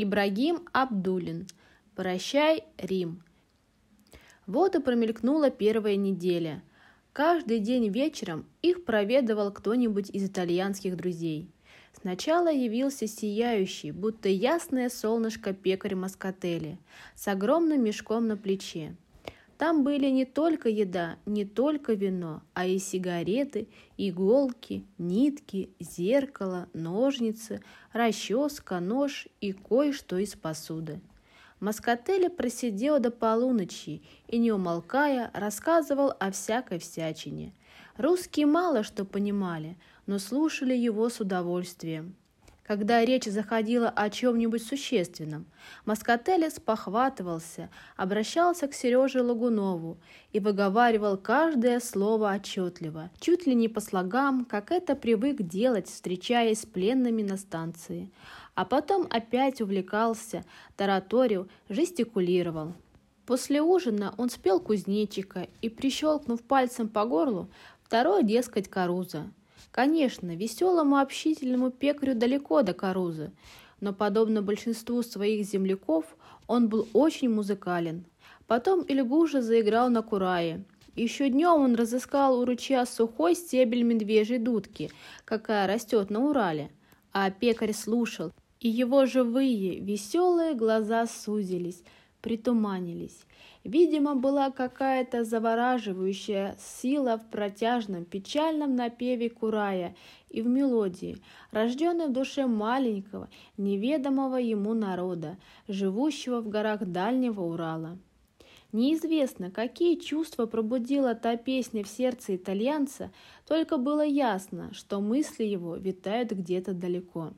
Ибрагим Абдулин. Прощай, Рим. Вот и промелькнула первая неделя. Каждый день вечером их проведывал кто-нибудь из итальянских друзей. Сначала явился сияющий, будто ясное солнышко пекарь Маскотели, с огромным мешком на плече. Там были не только еда, не только вино, а и сигареты, иголки, нитки, зеркало, ножницы, расческа, нож и кое-что из посуды. Маскотелли просидел до полуночи и, не умолкая, рассказывал о всякой всячине. Русские мало что понимали, но слушали его с удовольствием. Когда речь заходила о чем-нибудь существенном, Маскотелес похватывался, обращался к Сереже Лагунову и выговаривал каждое слово отчетливо, чуть ли не по слогам, как это привык делать, встречаясь с пленными на станции. А потом опять увлекался, тараторил, жестикулировал. После ужина он спел кузнечика и, прищелкнув пальцем по горлу, второй, дескать, коруза. Конечно, веселому общительному пекарю далеко до Карузы, но, подобно большинству своих земляков, он был очень музыкален. Потом Ильгуша заиграл на курае. Еще днем он разыскал у ручья сухой стебель медвежьей дудки, какая растет на Урале. А пекарь слушал, и его живые, веселые глаза сузились, притуманились. Видимо, была какая-то завораживающая сила в протяжном, печальном напеве Курая и в мелодии, рожденной в душе маленького, неведомого ему народа, живущего в горах дальнего Урала. Неизвестно, какие чувства пробудила та песня в сердце итальянца, только было ясно, что мысли его витают где-то далеко.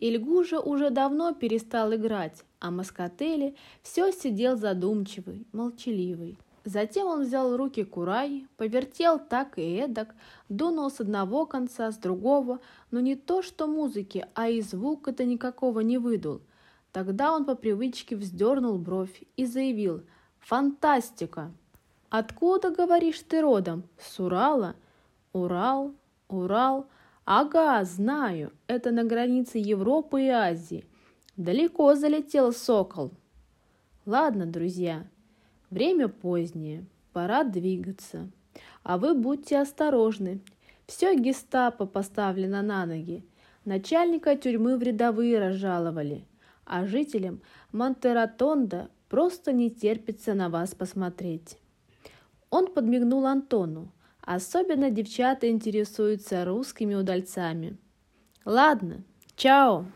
Ильгужа уже давно перестал играть, а Маскотели все сидел задумчивый, молчаливый. Затем он взял руки курай, повертел так и эдак, дунул с одного конца, с другого, но не то что музыки, а и звук это никакого не выдул. Тогда он по привычке вздернул бровь и заявил «Фантастика!» «Откуда, говоришь, ты родом? С Урала?» «Урал, Урал...» Ага, знаю, это на границе Европы и Азии. Далеко залетел сокол. Ладно, друзья, время позднее, пора двигаться. А вы будьте осторожны. Все гестапо поставлено на ноги. Начальника тюрьмы в рядовые разжаловали, а жителям Монтератонда просто не терпится на вас посмотреть. Он подмигнул Антону, Особенно девчата интересуются русскими удальцами. Ладно, чао!